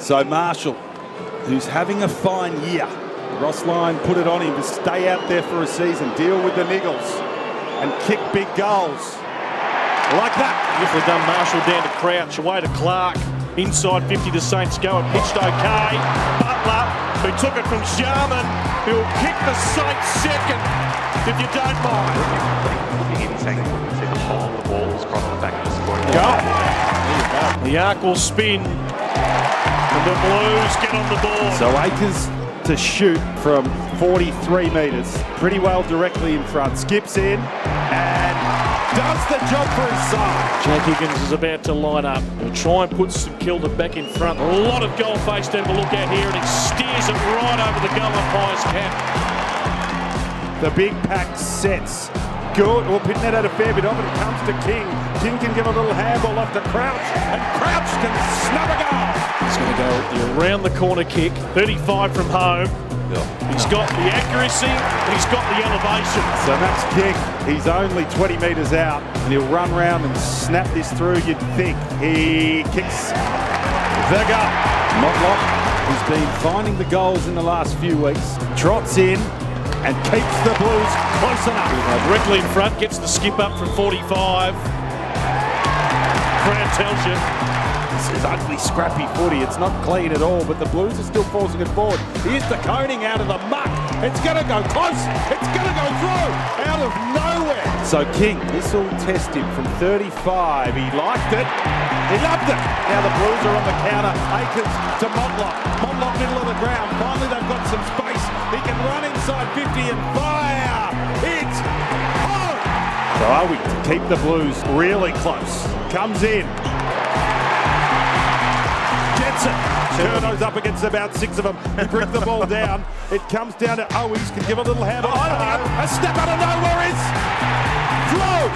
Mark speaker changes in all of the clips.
Speaker 1: So Marshall, who's having a fine year. Ross Lyon put it on him to stay out there for a season, deal with the niggles, and kick big goals. Like that.
Speaker 2: Beautifully done, Marshall down to Crouch, away to Clark. Inside 50 to Saints go and pitched okay. Butler, who took it from Sharman, who'll kick the Saints second, if you don't mind. Go. The arc will spin. And the Blues get on the board.
Speaker 1: So Acres to shoot from 43 metres. Pretty well directly in front. Skips in and does the job for his side.
Speaker 2: Jack Higgins is about to line up. He'll try and put some Kilda back in front. A lot of goal face to have a look at here, and he steers it right over the goal umpire's cap.
Speaker 1: The big pack sets. Good. Well, Pittonet had a fair bit of it. It comes to King. King can give a little handball off to Crouch, and Crouch can snub a goal.
Speaker 2: He's going to go around the corner kick, 35 from home. He's got the accuracy, he's got the elevation.
Speaker 1: So that's King. He's only 20 metres out, and he'll run round and snap this through, you'd think. He kicks the goal. Motlop, who's been finding the goals in the last few weeks, trots in and keeps the Blues close enough.
Speaker 2: Directly in front, gets the skip up from 45. Crowd tells you.
Speaker 1: This is ugly, scrappy footy. It's not clean at all, but the Blues are still forcing it forward. Here's De Koning out of the muck. It's going to go close. It's going to go through out of nowhere. So King, this will test him from 35. He liked it. He loved it. Now the Blues are on the counter. Acres to Motlop. Motlop middle of the ground. Finally they've got some space. He can run inside 50 and fire. It's. So are we to keep the Blues really close? Comes in. Gets it. Curnow's up against about six of them. He brings the ball down. It comes down to Owies. Can give a little hand. Oh, oh, a step out of nowhere is throw.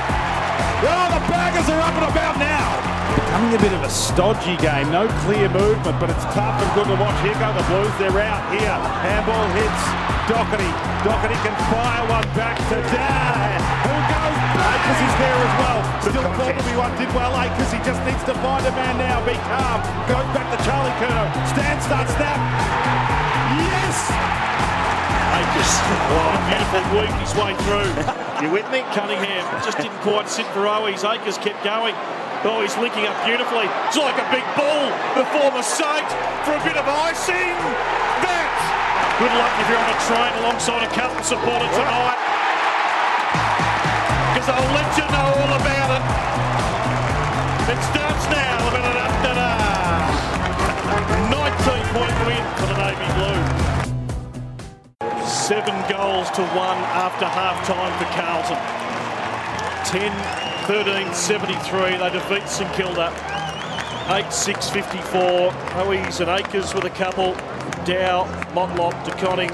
Speaker 1: Oh, the baggers are up and about now. Becoming a bit of a stodgy game. No clear movement, but it's tough and good to watch. Here go the Blues. They're out here. Handball hits Docherty. Docherty can fire one back to Dad. Who goes? Acres is there as well. Still thought to be one. Did well. Acres. He just needs to find a man now. Be calm. Goes back to Charlie Curnow. Stand, start, snap. Yes.
Speaker 2: Acres. Oh, beautiful weave his way through.
Speaker 3: You with me?
Speaker 2: Cunningham just didn't quite sit for Owies. Acres kept going. Oh, he's linking up beautifully. It's like a big bull. The former Saint for a bit of icing. That. Good luck if you're on a train alongside a Carlton supporter tonight. Because I'll let you know all about it. It starts now. 19 point win for the Navy Blue. Seven goals to one after half time for Carlton. 10 13 73. They defeat St Kilda. 8 6 54. Owies and Acres with a couple. Dow, Motlop, De Koning,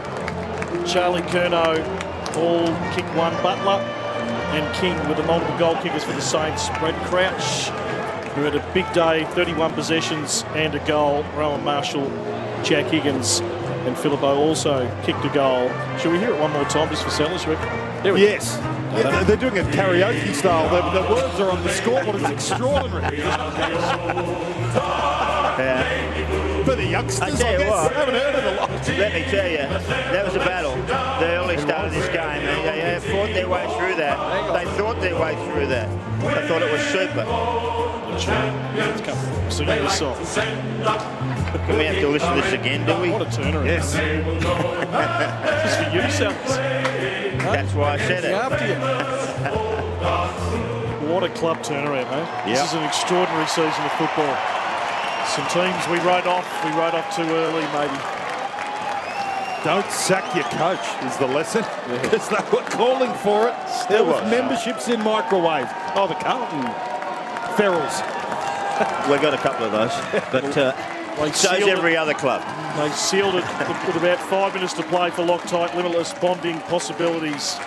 Speaker 2: Charlie Curnow all kick one. Butler and King with the multiple goal kickers for the Saints. Brad Crouch, who had a big day, 31 possessions and a goal. Rowan Marshall, Jack Higgins, and Phillipou also kicked a goal. Should we hear it one more time just for Sellers, Rick? There we
Speaker 1: Yes. They're- They're doing it karaoke style. The, the words are on the scoreboard. It's extraordinary. For the youngsters,
Speaker 3: I
Speaker 1: I,
Speaker 3: tell you
Speaker 1: guess.
Speaker 3: what.
Speaker 1: haven't heard it a lot.
Speaker 3: Let me tell you, that was a battle. The early start of this game. They, they fought their way through that. They thought their way through that. I thought it was super.
Speaker 2: Let's come singing this song.
Speaker 3: Can we have to listen to this again, do we?
Speaker 2: What a turnaround.
Speaker 1: Yes.
Speaker 2: This is for you, Sellers.
Speaker 3: That's why I said it.
Speaker 2: After you. What a club turnaround, eh? This is an extraordinary season of football. Some teams we wrote off, we wrote off too early, maybe.
Speaker 1: Don't sack your coach is the lesson because they were calling for it. There was
Speaker 3: was.
Speaker 1: memberships in microwaves. Oh, the Carlton Ferals.
Speaker 3: We've got a couple of those, but uh,
Speaker 2: They
Speaker 3: so's
Speaker 2: sealed
Speaker 3: every
Speaker 2: it,
Speaker 3: other club.
Speaker 2: they sealed it with about five minutes to play for Loctite. Limitless bonding possibilities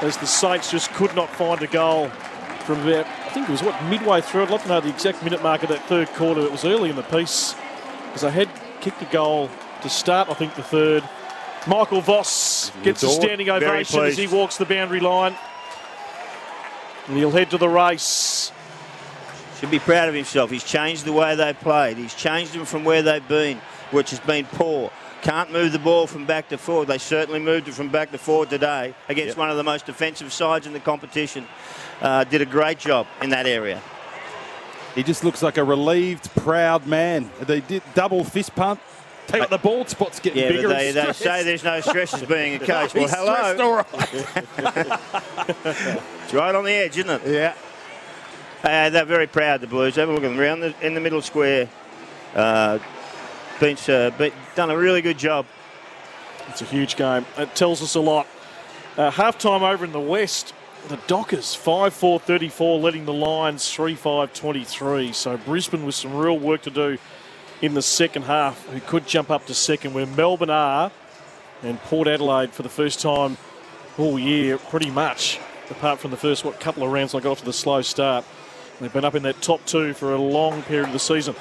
Speaker 2: as the Saints just could not find a goal from about, I think it was what, midway through. I'd love to know the exact minute mark of that third quarter. It was early in the piece because they had kicked a goal to start, I think, the third. Michael Voss gets a standing ovation as he walks the boundary line. And he'll head to the race.
Speaker 3: Should be proud of himself. He's changed the way they played. He's changed them from where they've been, which has been poor. Can't move the ball from back to forward. They certainly moved it from back to forward today against one of the most defensive sides in the competition. Uh, did a great job in that area.
Speaker 1: He just looks like a relieved, proud man. They did double fist pump. Take the bald spot's getting
Speaker 3: Yeah,
Speaker 1: bigger.
Speaker 3: they, they say there's no stress as being a coach. Well,
Speaker 1: He's stressed,
Speaker 3: hello.
Speaker 1: all right.
Speaker 3: It's right on the edge, isn't it?
Speaker 1: yeah.
Speaker 3: Uh, they're very proud, the Blues. Have a look at them around the, in the middle square. Uh, been, uh, been, done a really good job.
Speaker 2: It's a huge game. It tells us a lot. Uh, half time over in the West, the Dockers 5 4 34, letting the Lions 3 5 23. So Brisbane with some real work to do in the second half, who could jump up to second, where Melbourne are, and Port Adelaide for the first time all year, pretty much, apart from the first what couple of rounds I got off to the slow start. They've been up in that top two for a long period of the season.